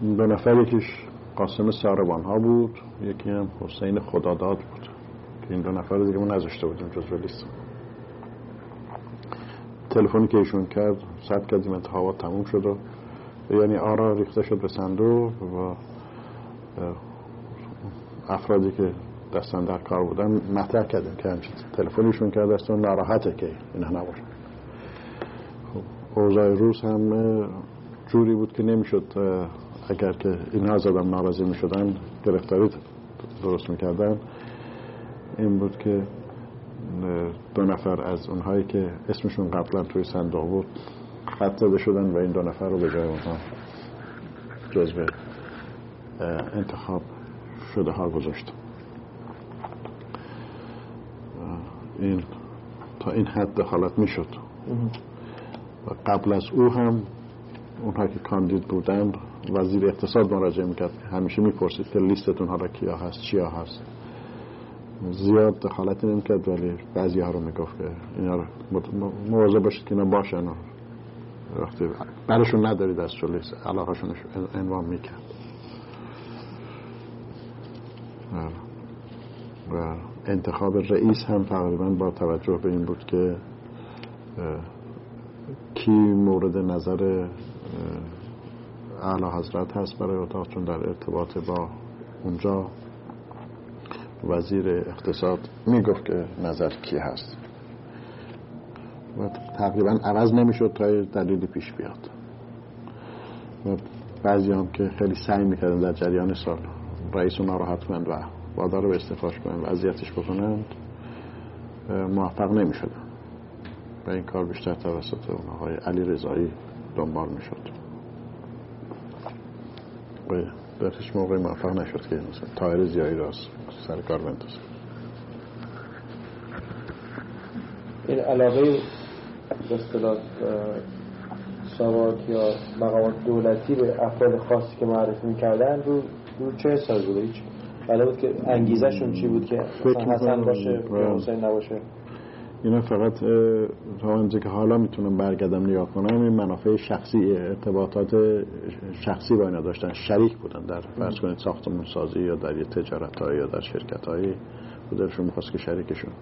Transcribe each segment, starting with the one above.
دو نفر یکیش قاسم ساربان ها بود یکی هم حسین خداداد بود. که این دو نفر دیگه ما نذاشته بودیم جزو لیست تلفنی که ایشون کرد ثبت کردیم انتخابات تموم شد و یعنی آرا ریخته شد به صندوق و افرادی که دستان در کار بودن مطرح کردیم که همچین تلفنیشون کرد. دستان ناراحته که اینا نباشه خب اوضاع روز هم جوری بود که نمی‌شد اگر که اینها از آدم ناراضی می‌شدن گرفتاری درست می‌کردن. این بود که دو نفر از اونهایی که اسمشون قبلا توی صندوق بود خط زده شدن و این دو نفر رو به جای اونها جزو انتخاب شده ها گذاشت. این تا این حد دخالت می‌شد. و قبل از او هم اونها که کاندید بودند وزیر اقتصاد مراجعه می‌کرد. همیشه می‌پرسید که لیستتون حالا کیا هست چیا هست. زیاد دخالتی نمی‌کرد ولی بعضی ها رو می‌گفت که اینا رو مواظب باشید که اینا باشن. وقتی برشون ندارید از چه لیست علاقهشون انوام می‌کرد. و انتخاب رئیس هم تقریبا با توجه به این بود که کی مورد نظر اعلی حضرت هست برای اتاق چون در ارتباط با اونجا. وزیر اقتصاد می‌گفت که نظر کی هست. و تقریبا عوض نمی‌شد تا دلیلی پیش بیاد. و بعضی هم که خیلی سعی می‌کردن در جریان سال رئیس رو ناراحت کنند و وادار رو به استفاش کنند و اذیتش بکنند موفق نمی‌شدن. و این کار بیشتر توسط اونهای علی رضایی دنبال می‌شد. در هیچ موقع موفق نشد که مثلا تایر زیایی راست سر کار بندازه. این علاقه به سواد یا مقامات دولتی به افراد خاصی که معرفی می‌کردن رو رو چه حسابی بوده هیچ؟ بله بود که انگیزشون چی بود که حسن باشه یا حسین نباشه؟ اینا فقط تا که حالا می‌تونم برگردم نگاه کنم این منافع شخصی ارتباطات شخصی با اینا داشتن. شریک بودن در فرض کنید ساختمون سازی یا در یه تجارت یا در شرکت هایی بودرشون می‌خواست که شریکشون.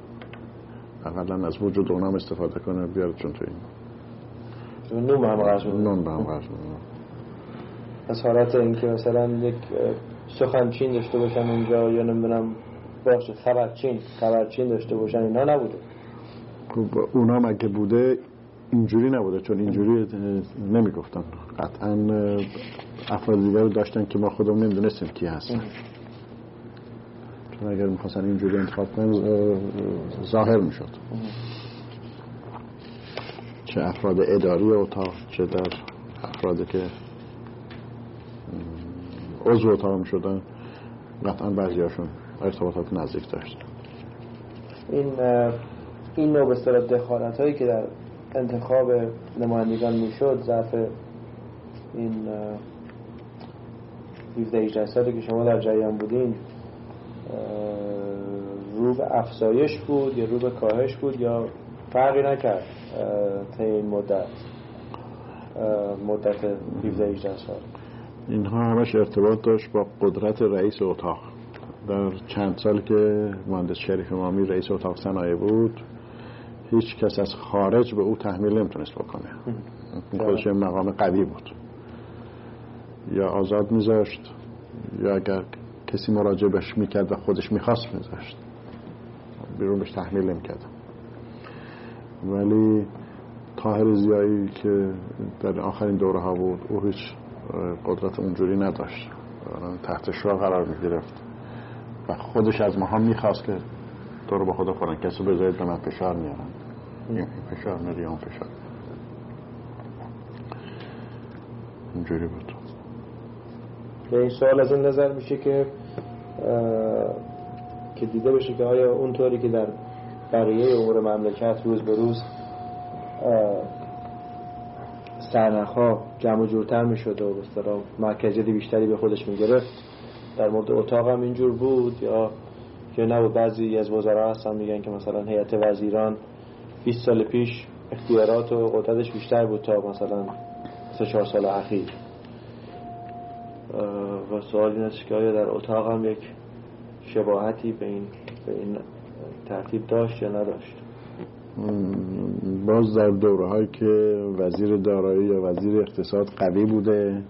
اقلا از وجود اونام استفاده کنه بیاره چون تو این. نوم هم قرض نون هم قرض از حالت اینکه مثلا یک سخنچین داشته باشن اونجا یا نمی‌دونم باشه خبرچین خبرچین داشته باشن اینا نبوده. اونا مگه بوده اینجوری نبوده چون اینجوری نمی‌گفتن. قطعا افراد دیگر رو داشتن که ما خودمون نمی‌دونستیم کی هستن. چون اگر می‌خواستن اینجوری انتخاب کنن ظاهر می‌شد. چه افراد اداری اتاق چه در افرادی که عضو اتاق می‌شدن قطعا بعضی هاشون ارتباطات نزدیک داشتن. این این نوع به دخالت هایی که در انتخاب نمایندگان می‌شد ضعف این 17 18 سالی که شما در جریان بودین رو به افزایش بود یا رو به کاهش بود یا فرقی نکرد تا این مدت مدت 17 18 سال. اینها همش ارتباط داشت با قدرت رئیس اتاق. در چند سال که مهندس شریف امامی رئیس اتاق صنایع بود هیچ کس از خارج به او تحمیل نمی‌تونست بکنه. خودش مقام قوی بود. یا آزاد میذاشت یا اگر کسی مراجعه بهش می‌کرد و خودش می‌خواست میذاشت. بیرون بهش تحمیل نمی‌کرد. ولی تاهر زیایی که در آخرین دوره ها بود او هیچ قدرت اونجوری نداشت. تحت شعا قرار می‌گرفت. و خودش از ما هم می‌خواست که تو رو به خدا کنن کسی بذارید به من فشار میارن این فشار میری اون فشار. اینجوری بود. این سوال از این نظر میشه که که دیده بشه که آیا اونطوری که در بقیه امور مملکت روز به روز ها جمع جورتر می شد و بسترا مرکزیت بیشتری به خودش می گرفت در مورد اتاق هم اینجور بود یا که نبود بعضی از وزرا هستن میگن که مثلا هیئت وزیران 20 سال پیش اختیارات و قدرتش بیشتر بود تا مثلا سه چهار سال اخیر. و سوال این که در اتاق هم یک شباهتی به این, به این ترتیب داشت یا نداشت؟ باز در دوره هایی که وزیر دارایی یا وزیر اقتصاد قوی بوده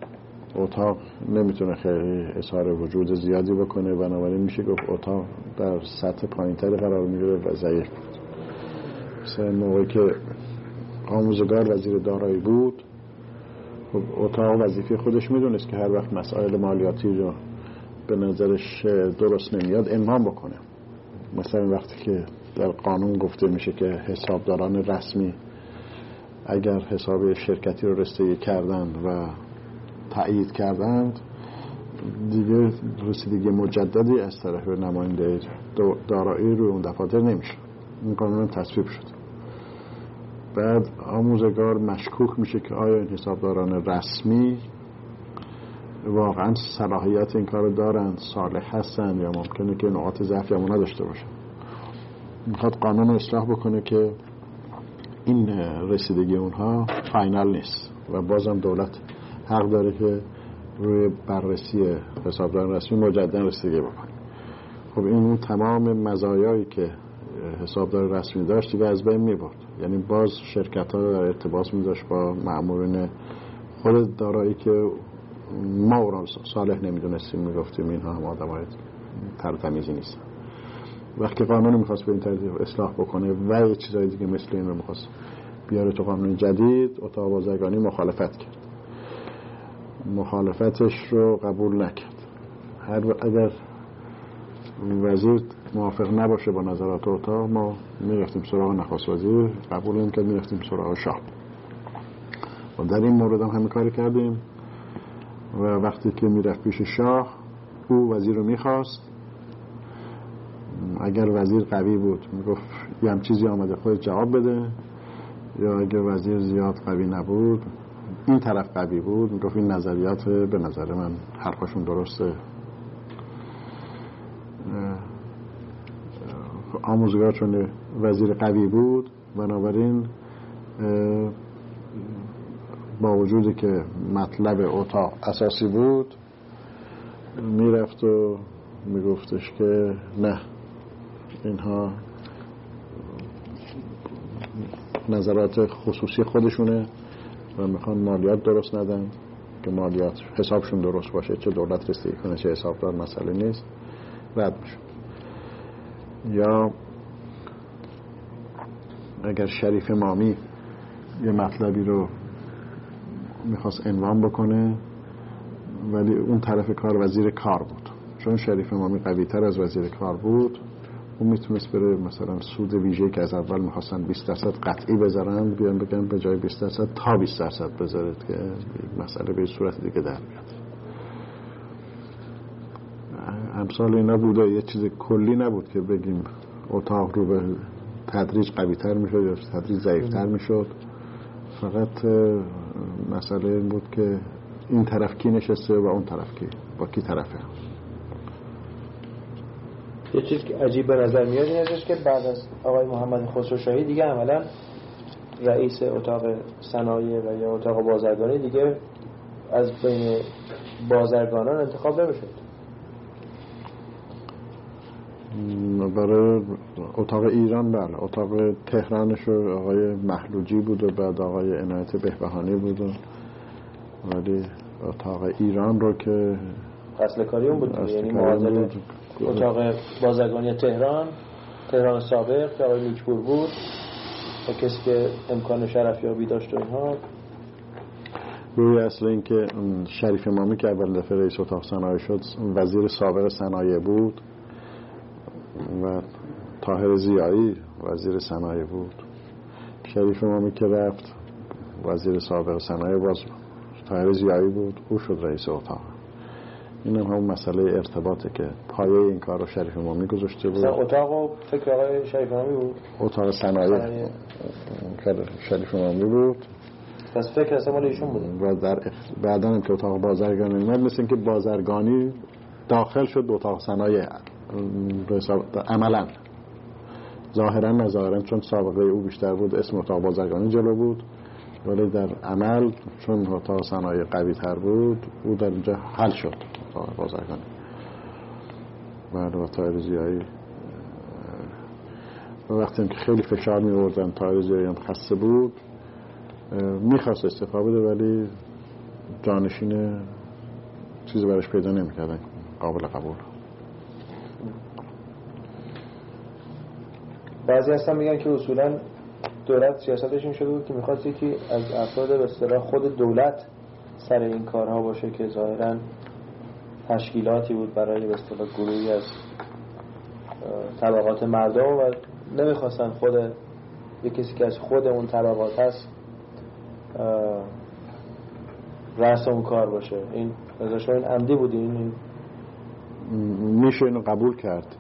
اتاق نمی‌تونه خیلی اظهار وجود زیادی بکنه. بنابراین میشه گفت اتاق در سطح پایینتری قرار می‌گیره و ضعیف بود. مثلا موقعی که آموزگار وزیر دارایی بود. خب اتاق وظیفه خودش می‌دونست که هر وقت مسائل مالیاتی رو به نظرش درست نمیاد انوان بکنه. مثلا وقتی که در قانون گفته میشه که حسابداران رسمی اگر حساب شرکتی رو رسیدگی کردند و تایید کردند دیگه رسیدگی مجددی از طرف نماینده دارایی روی اون دفاتر نمیشه این قانون تصویب شد. بعد آموزگار مشکوک میشه که آیا این حسابداران رسمی واقعا صلاحیت این کار دارند صالح هستند یا ممکنه که نقاط ضعف یا نداشته باشن؟ می‌خواد قانون رو اصلاح بکنه که این رسیدگی اونها فاینال نیست و بازم دولت حق داره که روی بررسی حسابدار رسمی مجددا رسیدگی بکنه. خب این تمام مزایایی که حسابدار رسمی داشت دیگه از بین می برد یعنی باز شرکت ها در ارتباط می داشت با معمولین خود دارایی که ما او صالح نمی‌دونستیم می‌گفتیم اینها هم آدم های ترتمیزی نیستن. وقتی قانون می‌خواست به این ترتیب اصلاح بکنه و یه چیزای دیگه مثل این رو می‌خواست بیاره تو قانون جدید اتاق بازرگانی مخالفت کرد. مخالفتش رو قبول نکرد. هر اگر وزیر موافق نباشه با نظرات اتاق ما می‌رفتیم سراغ نخواست وزیر. قبول این که می‌رفتیم سراغ شاه. و در این مورد هم همین کاری کردیم. و وقتی که می‌رفت پیش شاه او وزیر رو می‌خواست. اگر وزیر قوی بود می‌گفت یه هم چیزی آمده خود جواب بده. یا اگر وزیر زیاد قوی نبود این طرف قوی بود می‌گفت این نظریات به نظر من حرفاشون درسته. آموزگار چون وزیر قوی بود بنابراین با وجودی که مطلب اتاق اساسی بود می‌رفت و میگفتش که نه اینها نظرات خصوصی خودشونه و می‌خوان مالیات درست ندن که مالیات حسابشون درست باشه چه دولت رسیدگی کنه چه حسابدار مسئله نیست رد میشه یا اگر شریف مامی یه مطلبی رو می‌خواست انوان بکنه ولی اون طرف کار وزیر کار بود. چون شریف مامی قوی تر از وزیر کار بود اون می‌تونست بره مثلا سود ویژه که از اول می‌خواستن 20 درصد قطعی بذارن بیان بگن به جای 20 درصد تا 20 درصد بذارید که مسئله به صورت دیگه در میاد امثال اینا بوده. یه چیز کلی نبود که بگیم اتاق رو به تدریج قوی تر می‌شد یا تدریج ضعیف تر می‌شد. فقط مسئله این بود که این طرف کی نشسته و اون طرف کی با کی طرفه. یه چیز که عجیب به نظر میاد این ازش که بعد از آقای محمد خسرو شاهی دیگه عملا رئیس اتاق صنایع و یا اتاق بازرگانی دیگه از بین بازرگانان انتخاب نمی‌شد. برای اتاق ایران بله. اتاق تهرانش آقای محلوجی بود و بعد آقای عنایت بهبهانی بود ولی اتاق ایران رو که اصل کاری اون بود یعنی معادل اتاق بازرگانی تهران تهران سابق که آقای میکپور بود و کسی که امکان شرفیابی داشت و اینها. روی اصل اینکه شریف امامی که اول دفعه رئیس اتاق صنایع شد وزیر سابق صنایع بود. و تاهر زیایی وزیر صنایع بود. شریف امامی که رفت وزیر سابق صنایع باز تاهر زیایی بود او شد رئیس اتاق. این هم همون مسئله ارتباطه که پایه این کار رو شریف امامی گذاشته بود. اتاق و فکر آقای شریف امامی بود؟ اتاق صنایع. شریف امامی بود. پس فکر اصلا مال ایشون بود. و در بعدا هم که اتاق بازرگانی اومد مثل اینکه بازرگانی داخل شد به اتاق صنایع. عملا. ظاهرا نظاهرا چون سابقه او بیشتر بود اسم اتاق بازرگانی جلو بود. ولی در عمل چون اتاق صنایع قوی تر بود او در اینجا حل شد بازرگانی. و تایر زیایی وقتی که خیلی فشار می آوردن تایر زیایی هم خسته بود می‌خواست استفاده بده ولی جانشین چیزی برش پیدا نمی‌کردن قابل قبول. بعضی هستن میگن که اصولا دولت سیاستش شده بود که می‌خواست یکی از افراد به اصطلاح خود دولت سر این کارها باشه که ظاهرا تشکیلاتی بود برای به اصطلاح گروهی از طبقات مردم و نمی‌خواستن خود یک کسی که از خود اون طبقات هست رأس اون کار باشه. این ازش این عمدی بود این میشه اینو قبول کرد.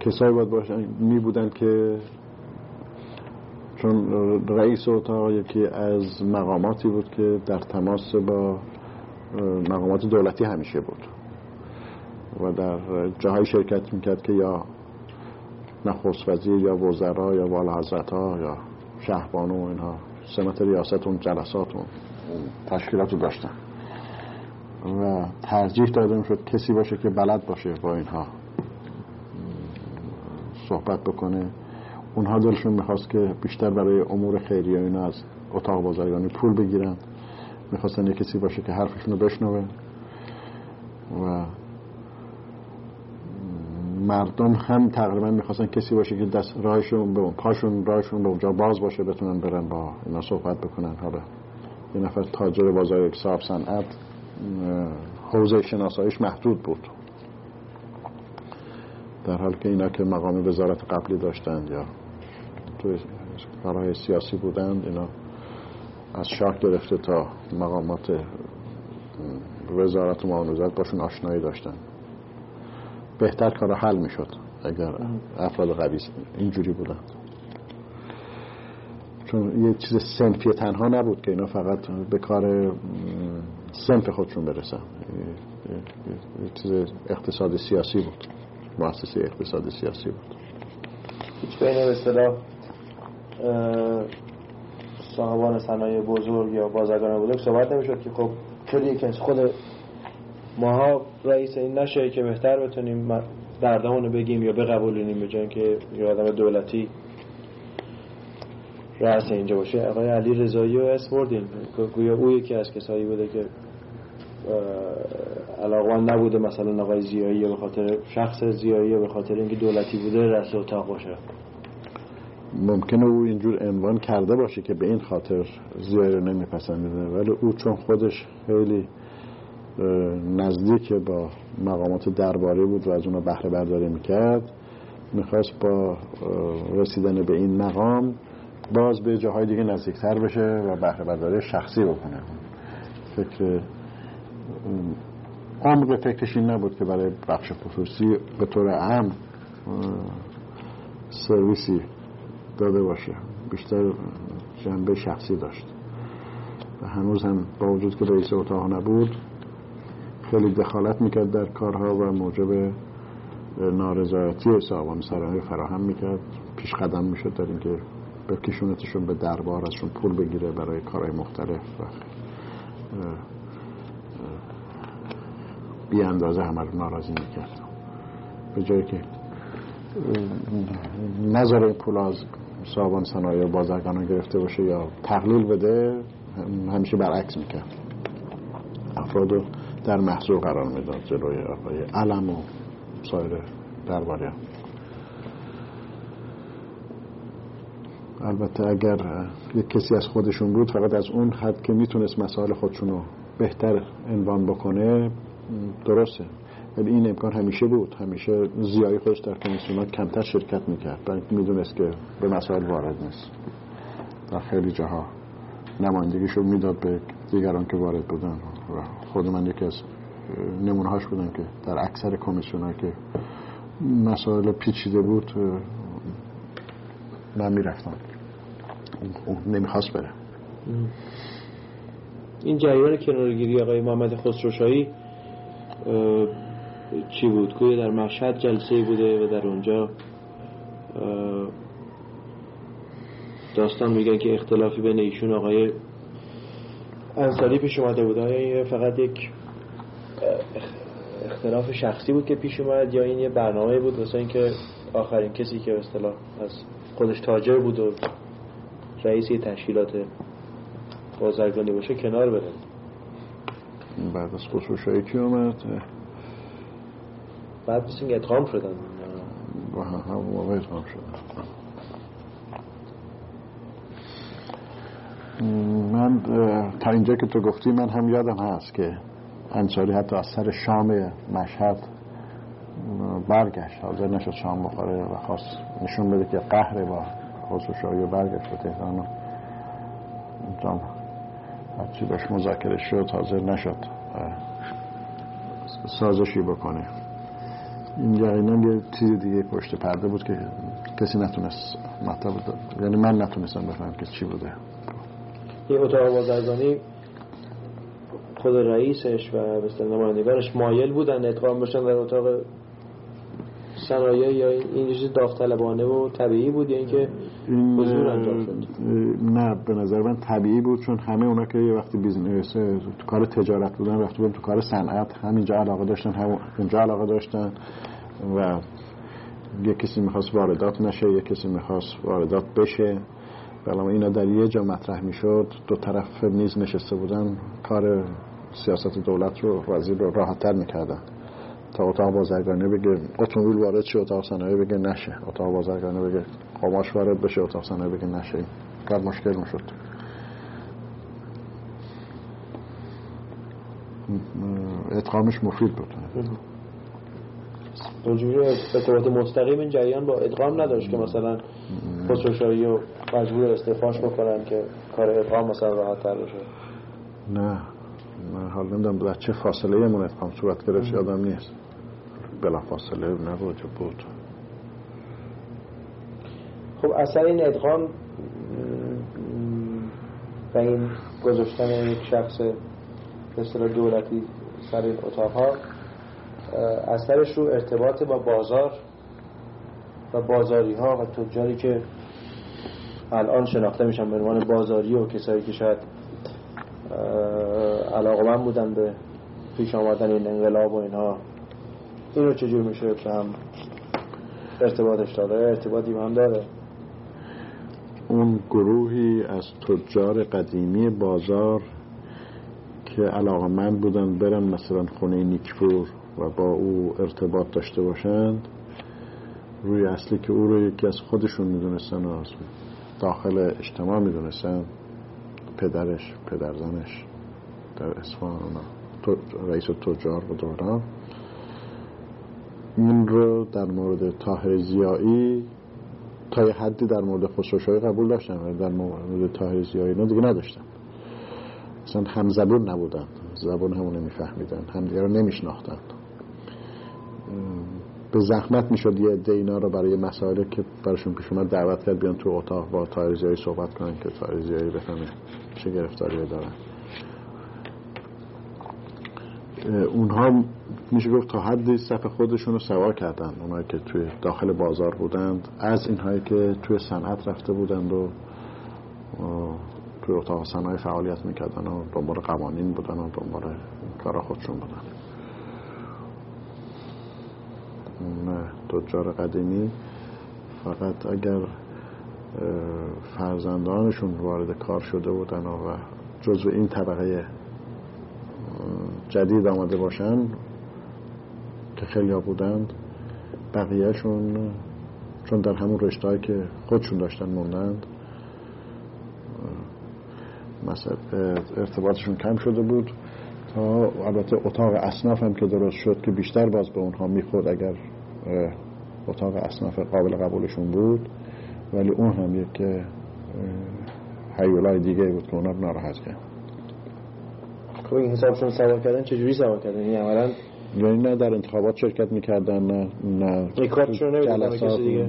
کسایی باید باشن می بودن که چون رئیس اتاق یکی از مقاماتی بود که در تماس با مقامات دولتی همیشه بود و در جاهای شرکت می‌کرد که یا نخست وزیر یا وزرا یا والا حضرت ها یا شهبانو و اینها سمت ریاست اون جلسات اون تشکیلات رو داشتن. و ترجیح داده شد کسی باشه که بلد باشه با اینها صحبت بکنه. اونها دلشون می‌خواست که بیشتر برای امور خیریه اینا از اتاق بازرگانی پول بگیرن. می‌خواستن یه کسی باشه که حرفشون رو بشنوه. و مردم هم تقریبا می‌خواستن کسی باشه که دست راهشون به پاشون راهشون به اونجا باز باشه بتونن برن با اینا صحبت بکنن. حالا یه نفر تاجر بازار صاحب صنعت حوزه شناساییش محدود بود. در حال که اینا که مقام وزارت قبلی داشتند یا توی کارهای سیاسی بودند اینا از شاک گرفته تا مقامات وزارت و باشون آشنایی داشتن بهتر کار حل می‌شد اگر افراد قوی اینجوری بودن چون یه چیز سنفی تنها نبود که اینا فقط به کار سنف خودشون برسن. یه چیز اقتصاد سیاسی بود. مؤسسه اقتصاد سیاسی بود. هیچ بین به اصطلاح صاحبان صنایع بزرگ یا بازرگان بزرگ صحبت نمی‌شد که خب یکی از خود ماها رئیس این نشه که بهتر بتونیم دردمون رو بگیم یا بقبولونیم به جای که یه آدم دولتی رئیس اینجا باشه آقای علی رضایی رو اسم بردیم گویا او یکی از کسایی بوده که علاقوان نبوده مثلا آقای زیایی به خاطر شخص زیایی به خاطر اینکه دولتی بوده رئیس اتاق باشه. ممکنه او اینجور عنوان کرده باشه که به این خاطر زیایی رو نمیپسندیده ولی او چون خودش خیلی نزدیک با مقامات درباره بود و از اونا بهره برداری می‌کرد می‌خواست با رسیدن به این مقام باز به جاهای دیگه نزدیکتر بشه و بهره برداری شخصی بکنه. فکر عمق فکرش این نبود که برای بخش خصوصی به طور عام سرویسی داده باشه. بیشتر جنبه شخصی داشت. و هنوز هم با وجود که رئیس اتاق نبود خیلی دخالت می‌کرد در کارها و موجب نارضایتی صاحبان سرانه فراهم می‌کرد. پیش قدم می‌شد در اینکه به دربار ازشون پول بگیره برای کارهای مختلف و بی اندازه همه رو ناراضی می‌کرد به جایی که نظر پول از صاحبان صنایع بازرگانان گرفته باشه یا تقلیل بده همیشه برعکس می‌کرد. افراد رو در محضور قرار می‌داد جلوی آقای علم و سایر درباره البته اگر یک کسی از خودشون بود فقط از اون حد که می‌تونست مسائل خودشون رو بهتر عنوان بکنه درسته. ولی این امکان همیشه بود. همیشه زیایی خودش در کمیسیونات کمتر شرکت می‌کرد. برای می‌دونست که به مسائل وارد نیست. در خیلی جاها نمایندگیشو می‌داد به دیگران که وارد بودن. و خود من یکی از نمونه هاش بودم که در اکثر کمیسیون که مسائل پیچیده بود من می‌رفتم. اون نمی‌خواست بره. این جریان کنارگیری آقای محمد خسروشاهی چی بود؟ که در مشهد جلسه بوده و در اونجا داستان میگن که اختلافی بین ایشون آقای انصاری پیش اومده بود. آیا فقط یک اختلاف شخصی بود که پیش اومد یا این یه برنامه بود واسه اینکه آخرین کسی که اصطلاح از خودش تاجر بود و رئیس تشکیلات بازرگانی باشه کنار بره؟ بعد از خصوصایی کی اومد؟ بعد بس این ادغام شدن. با هم موقع ادغام شدن. من تا اینجا که تو گفتی من هم یادم هست که انصاری حتی از سر شام مشهد برگشت. حاضر نشد شام بخوره و خواست نشون بده که قهر با خصوصایی و برگشت به تهران. و هرچی باش مذاکره شد حاضر نشد. سازشی بکنه. این یعنی یه چیز دیگه پشت پرده بود که کسی نتونست مطلب یعنی من نتونستم بفهم که چی بوده. یه اتاق بازرگانی خود رئیسش و مثل نمایندگانش مایل بودن ادغام بشن در اتاق صنایع یا این چیز داوطلبانه و طبیعی بود یا اینکه به زور انجام شد؟ نه به نظر من طبیعی بود چون همه اونا که یه وقتی business تو کار تجارت بودن رفته بودن تو کار صنعت همینجا علاقه داشتن هم اونجا علاقه داشتن و یه کسی می‌خواست واردات نشه یه کسی می‌خواست واردات بشه. بله اینا در یه جا مطرح می‌شد دو طرف نیز نشسته بودن کار سیاست دولت رو وزیر رو راحت تر می‌کردن. تا اتاق بازرگانی بگه اتومبیل وارد شه اتاق صنایع بگه نشه. اتاق بازرگانی بگه قماش وارد بشه اتاق صنایع بگه نشه. بعد مشکل می‌شد. ادغامش مفید بود. اونجوری ارتباط مستقیم این جریان با ادغام نداشت که مثلا خسروشاهی و مجبور استفاش بکنن که کار ادغام مثلا راحت تر بشه. نه. من حال نمی‌دونم در چه فاصله من ادغام صورت گرفت یادم نیست. بلا فاصله نبود بود؟ خب اصلا این ادغام و این گذاشتن یک شخص مثل دولتی سر این اتاق ها اثرش رو ارتباط با بازار و بازاری ها و تجاری که الان شناخته میشن به عنوان بازاری و کسایی که شاید علاقه من بودن به پیش آمدن این انقلاب و اینها. این رو چجور میشه که ارتباطش داره ارتباطی هم داره. اون گروهی از تجار قدیمی بازار که علاقه من بودن برن مثلا خونه نیکپور و با او ارتباط داشته باشند روی اصلی که او رو یکی از خودشون می‌دونستن و داخل اجتماع می‌دونستن پدرش پدرزنش در اصفهان رئیس تجار و دوران. این رو در مورد تاهر زیایی تا یه حدی در مورد خسروشاهی قبول داشتن ولی در مورد تاهر زیایی اینا دیگه نداشتن اصلا هم زبون نبودن زبون همون نمیفهمیدن همدیگه رو نمیشناختن. به زحمت می‌شد یه عده اینا رو برای مسائلی که براشون پیش اومد دعوت کرد بیان تو اتاق با تاریزیایی صحبت کنن که تاریزیایی بفهمه چه گرفتاری دارن. اونها میشه گفت تا حدی صف خودشون رو سوار کردن اونایی که توی داخل بازار بودند. از اینهایی که توی صنعت رفته بودند و توی اتاق صنایع فعالیت می‌کردن و دنبال قوانین بودن و دنبال کارا خودشون بودن. تجار قدیمی فقط اگر فرزندانشون وارد کار شده بودن و جزو این طبقه جدید آمده باشن ها بودند بقیهشون چون در همون رشته که خودشون داشتن موندند مثلا ارتباطشون کم شده بود تا البته اتاق اصناف هم که درست شد که بیشتر باز به اونها می‌خورد اگر اتاق اصناف قابل قبولشون بود ولی اون هم یک حیولای دیگه بود که اونا ناراحت کرد. خب این حسابشون سوار کردن چجوری سوار کردن؟ یعنی اولا یعنی نه در انتخابات شرکت می‌کردن نه نه. کارتشون کسی دیگه؟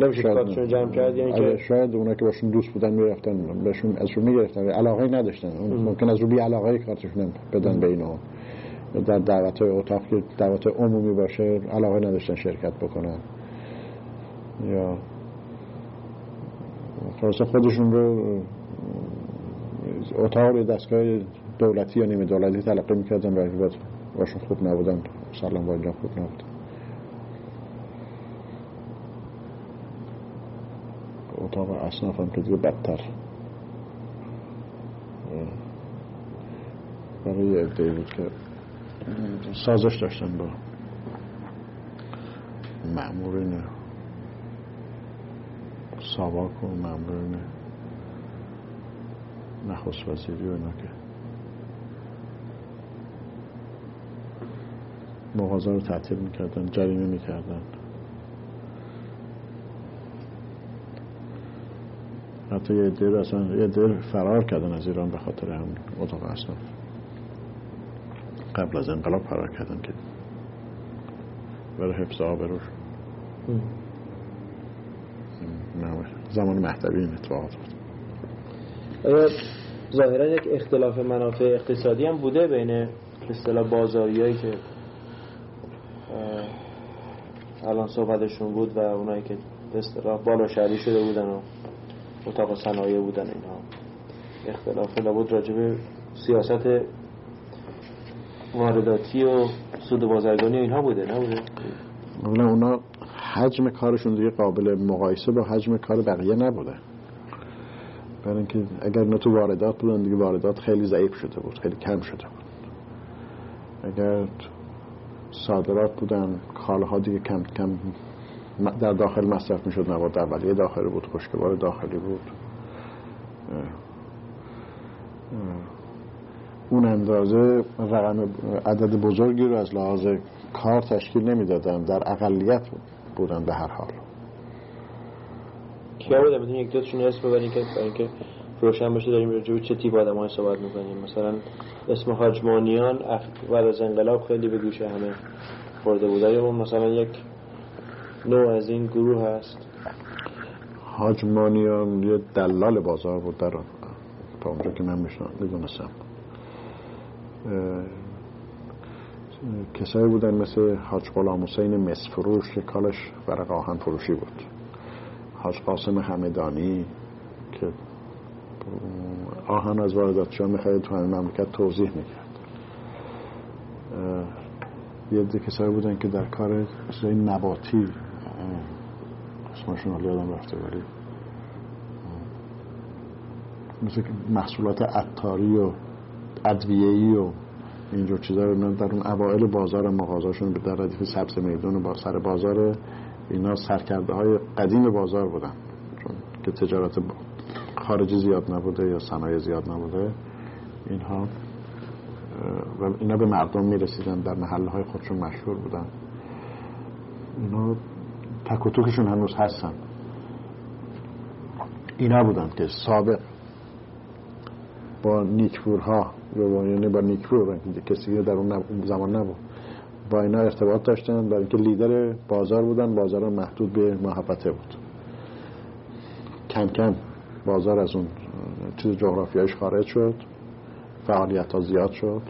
نمیشه کارتشون جمع کرد؟ یعنی که شاید اونا که باشون دوست بودن می‌رفتن بهشون ازشون می‌گرفتن. علاقه نداشتن. ممکن از رو بی علاقه کارتشون بدن به اینا. در دعوت های اتاق که دعوت عمومی باشه علاقه نداشتن شرکت بکنن. یا خلاصه خودشون رو اتاق دستگاه دولتی یا نیمه دولتی تلقی می‌کردن. و باشون خوب نبودن سلام با اینجا خوب نبودن اتاق اصناف هم که دیگه بدتر. برای عده بود که سازش داشتن با معمورین ساواک و معمورین نخست وزیری و اینا که مغازه رو تعطیل می‌کردن جریمه می‌کردن. حتی یه دیر اصلا یه دیر فرار کردن از ایران به خاطر هم اتاق اصناف قبل از انقلاب فرار کردن که برای حفظ آبروش زمان مهدوی این اتفاقات بود ظاهرا یک اختلاف منافع اقتصادی هم بوده بین اصطلاح بازاریایی که الان صحبتشون بود و اونایی که اصطلاح بالا شهری شده بودن و اتاق صنایع بودن اینها. اختلاف لابد راجب سیاست وارداتی و سود بازرگانی اینها بوده نبوده؟ اونا اونا حجم کارشون دیگه قابل مقایسه با حجم کار بقیه نبوده. برای اینکه اگر اینا تو واردات بودن دیگه واردات خیلی ضعیف شده بود خیلی کم شده بود. اگر صادرات بودن کالاها دیگه کم کم در داخل مصرف می‌شد مواد اولیه داخلی بود خوشگوار داخلی بود. اون اندازه رقم عدد بزرگی رو از لحاظ کار تشکیل نمی‌دادن در اقلیت بودن به هر حال. کیا بوده؟ بدون یک دوتشون اسم ببرین که روشن بشه داریم راجع چه تیپ آدمای صحبت می‌کنیم. مثلا اسم حاجمانیان بعد از انقلاب خیلی به گوش همه خورده بوده یا مثلا یک نوع از این گروه هست. حاجمانیان یه دلال بازار بود در تا اونجا که من می‌دونستم. کسایی بودن مثل حاج غلام حسین مسفروش که کالش ورق آهن فروشی بود. حاج قاسم همدانی که آهن از وارداتشان می‌خواید تو همین مملکت توضیح می‌کرد یه ده کسایی بودن که در کار نباتی اسمشون حالی آدم رفته ولی مثل محصولات عطاری و ادویه‌ای و اینجور چیزا رو در اون اوائل بازار مغازاشون در ردیف سبز میدون و با سر بازار اینا سرکرده های قدیم بازار بودن چون که تجارت خارجی زیاد نبوده یا صنایع زیاد نبوده اینها و اینا به مردم می‌رسیدن در محله های خودشون مشهور بودن. اینا تک و توکشون هنوز هستن. اینا بودن که سابق با نیکفورها یعنی با نیکفور کسی در اون زمان نبود با اینا ارتباط داشتن. برای اینکه لیدر بازار بودن بازار محدود به محبته بود. کم کم بازار از اون چیز جغرافیایش خارج شد. فعالیت ها زیاد شد.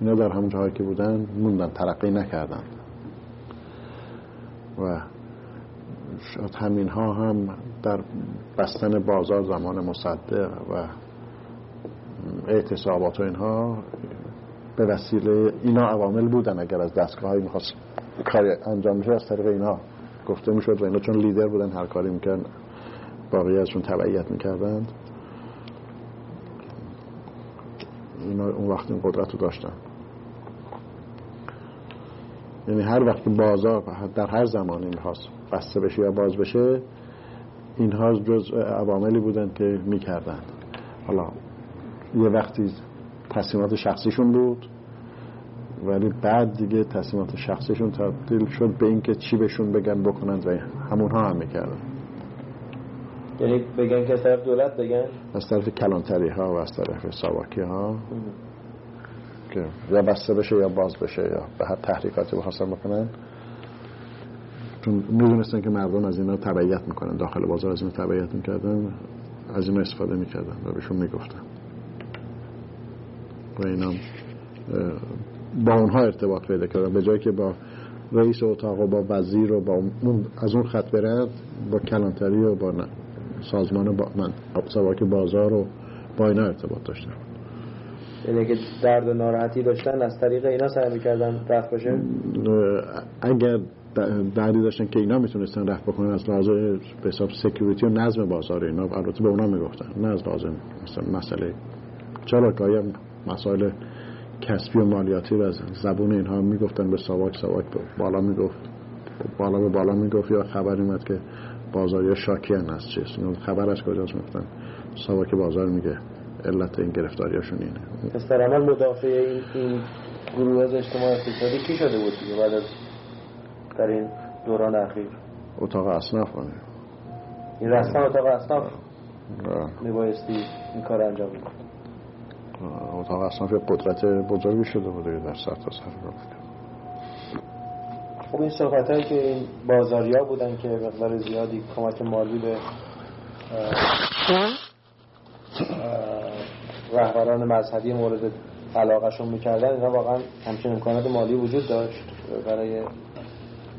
اینا در همون جاهایی که بودن موندن ترقی نکردن. و شاید همین ها هم در بستن بازار زمان مصدق و اعتصابات و اینها به وسیله اینا عوامل بودن. اگر از دستگاه هایی می‌خواست کاری انجام میشه از طریق اینا گفته می‌شد و اینا چون لیدر بودن هر کاری می‌کردن. باقی ازشون تبعیت می‌کردند. اینا اون وقت این قدرت رو داشتن. یعنی هر وقت بازار در هر زمانی می‌خواست بسته بشه یا باز بشه اینها جز عواملی بودن که می‌کردن حالا یه وقتی تصمیمات شخصیشون بود ولی بعد دیگه تصمیمات شخصیشون تبدیل شد به اینکه چی بهشون بگن بکنند و همونها هم می‌کردن. یعنی بگن که از طرف دولت بگن؟ از طرف کلانتری ها و از طرف ساواکی ها. که یا بسته بشه یا باز بشه یا به هر تحریکاتی بخواستن بکنن. چون می‌دونستن که مردم از اینا تبعیت می‌کنن. داخل بازار از اینا تبعیت می‌کردن از اینا استفاده می‌کردن و بهشون می‌گفتن. و اینا با اونها ارتباط پیدا کردن. به جایی که با رئیس اتاق و با وزیر و با اون از اون خط برد با کلانتری و با سازمان با من سواک بازار رو با اینا ارتباط داشتن یعنی که درد و ناراحتی داشتن از طریق اینا سعی می‌کردن رفت باشه؟ اگر دردی داشتن که اینا می‌تونستن رفت بکنن از لحاظ به حساب سکیوریتی و نظم بازار اینا البته به اونا می‌گفتن. نه از لازم مثلا مسئله چرا که مسائل کسبی و مالیاتی و از زبون اینها می‌گفتن. به سواک سواک بالا می‌گفت بالا به بالا می‌گفت. یا خبر اومد که بازاری شاکی هن از چیز خبر از کجاست می‌گفتن سواک بازار میگه علت این گرفتاریاشون اینه. پس در عمل مدافع این, این گروه از اجتماع اقتصادی کی شده بود دیگه بعد از در این دوران اخیر؟ اتاق اصناف این رسما اتاق اصناف میبایستی این کار انجام میکن اتاق اصناف قدرت بزرگی شده بوده در سر تا سر خب این صحبت هایی که بازاریا بودن که مقدار زیادی کمک مالی به رهبران مذهبی مورد علاقهشون می‌کردن اینا واقعا همچین امکانات مالی وجود داشت برای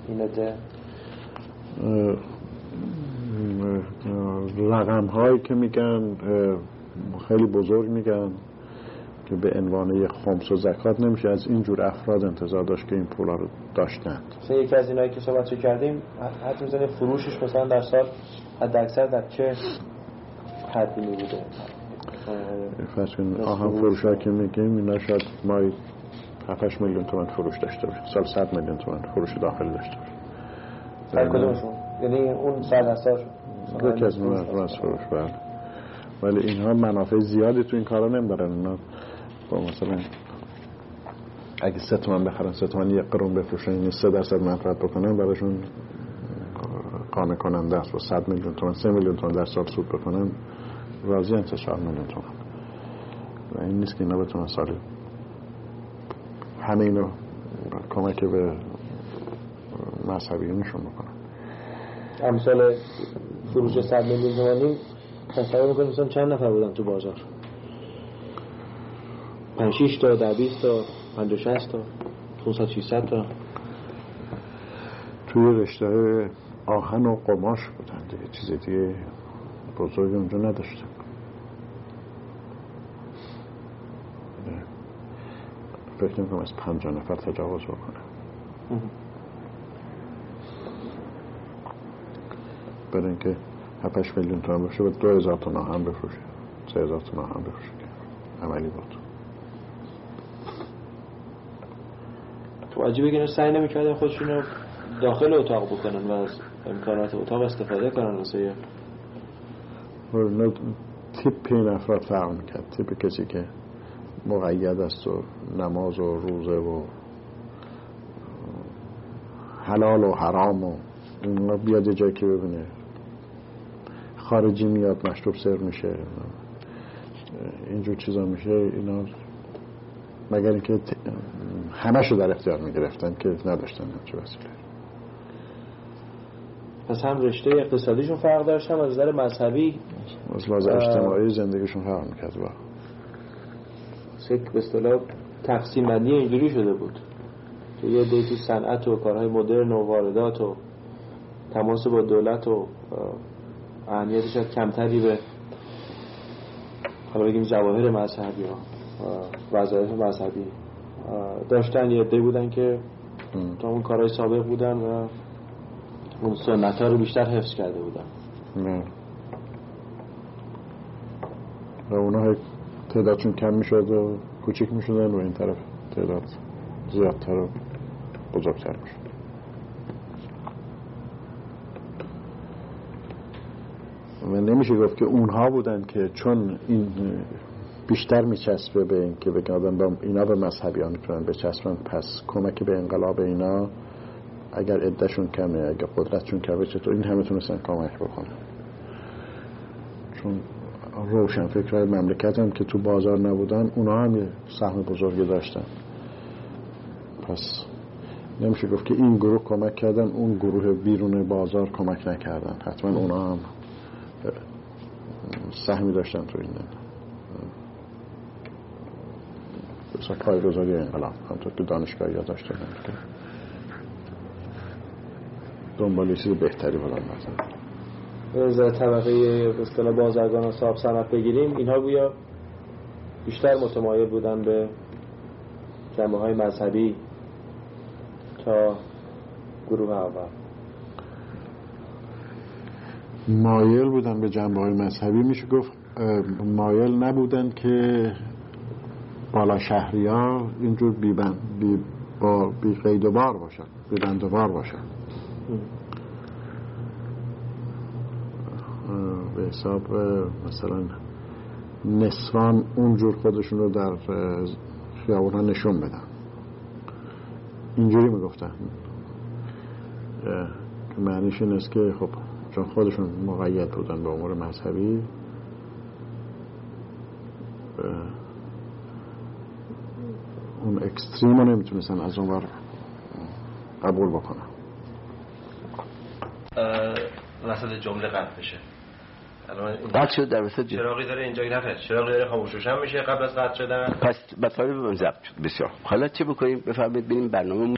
این عده؟ رقم هایی که میگن خیلی بزرگ میگن. که به عنوان خمس و زکات نمیشه از اینجور افراد انتظار داشت که این پولا رو داشتند. مثلا یکی از اینایی که صحبت کردیم حتی می‌زنه فروشش مثلا در سال حد اکثر در چه حدی بوده فرض کنید آهن فروش ها که میگیم اینا شاید مای 7 میلیون تومن فروش داشته باشه. سال 100 میلیون تومن فروش داخل داشته باشه. در کدومشون؟ یعنی اون صد هزار یکی از از فروش بله. ولی اینها منافع زیادی تو این کارا نمیدارن اینا با مثلا اگه سه تومن بخرن سه تومن یک قرون بفروشن یعنی سه درصد منفعت بکنن براشون قانع کننده است. و صد میلیون تومن سه میلیون تومن در سال سود بکنن راضی هم چهار میلیون تومن. و این نیست که اینا بتونن سالی. همه اینو کمک به مذهبیونشون بکنن. امثال فروش صد میلیون تومنی تصور می‌کنیم چند نفر بودن تو بازار؟ پنج شیش تا ده بیست تا پنج و شست تا 500 600 تا. توی رشته آهن و قماش بودن دیگه چیز دیگه بزرگی اونجا نداشتن. فکر نمی از پنجاه نفر تجاوز بکنه. برای اینکه 7 میلیون تومن باشه و دو هزار تا هم بفروشه. سه هزار تا هم بفروشه. عملی بود تو عجیبه که سعی نمی‌کردن خودشون رو داخل اتاق بکنن و از امکانات اتاق استفاده کنن واسه تیپ این افراد فرق می‌کرد. تیپ کسی که مقید است و نماز و روزه و حلال و حرام و اینا بیاد جایی که ببینه خارجی میاد مشروب سر میشه اینجور چیزا میشه اینا مگر اینکه همشو در اختیار می‌گرفتن که نداشتن همچه وسیله پس هم رشته اقتصادیشون فرق داشت هم از نظر مذهبی از لحاظ اجتماعی زندگیشون فرق می‌کرد با سک به اصطلاح تقسیم بندی اینجوری شده بود که یه دی تو صنعت و کارهای مدرن و واردات و تماس با دولت و اهمیتش کمتری به حالا بگیم جواهر مذهبی ها. وظایف مذهبی. داشتن یه دی بودن که تا اون کارهای سابق بودن و اون سنت ها رو بیشتر حفظ کرده بودن. نه. و اونا تعدادشون کم می‌شد و کوچیک می‌شدن و این طرف تعداد زیادتر و بزرگتر می‌شد. و نمیشه گفت که اونها بودن که چون این بیشتر میچسبه به این که بگن با اینا به مذهبی ها می‌تونن بچسبن. پس کمک به انقلاب اینا اگر عدهشون کمه اگر قدرتشون کمه چطور؟ این همه تونستن کمک بکنن. چون روشن فکرهای مملکت هم که تو بازار نبودن اونا هم یه سهم بزرگی داشتن. پس نمیشه گفت که این گروه کمک کردن اون گروه بیرون بازار کمک نکردن. حتما اونا هم سهمی داشتن تو این مثلا پایگذاری انقلاب همطور که دانشگاهی ها داشتن که دنبال چیز بهتری بودن مثلا. از طبقه اصطلاح بازرگان و صاحب صنعت بگیریم اینها گویا بیشتر متمایل بودن به جنبه های مذهبی تا گروه اول. مایل بودن به جنبه های مذهبی؟ میشه گفت مایل نبودن که بالا شهری ها اینجور بی, بی با بی قید و بار باشن. بی بند و بار باشن. به حساب مثلا نسوان اونجور خودشون رو در خیابون ها نشون بدن. اینجوری می‌گفتن. که معنیش این است که خب چون خودشون مقید بودن به امور مذهبی اون اکستریم رو نمی‌تونستن از اون قبول بکنن. وسط جمله قطع بشه. قطع شد در وسط چراغی داره اینجا نفت چراغی داره خاموش روشن میشه قبل از قطع شدن. پس مطالب ضبط شد. بسیار. حالا چه بکنیم؟ بفرمایید ببینیم برنامه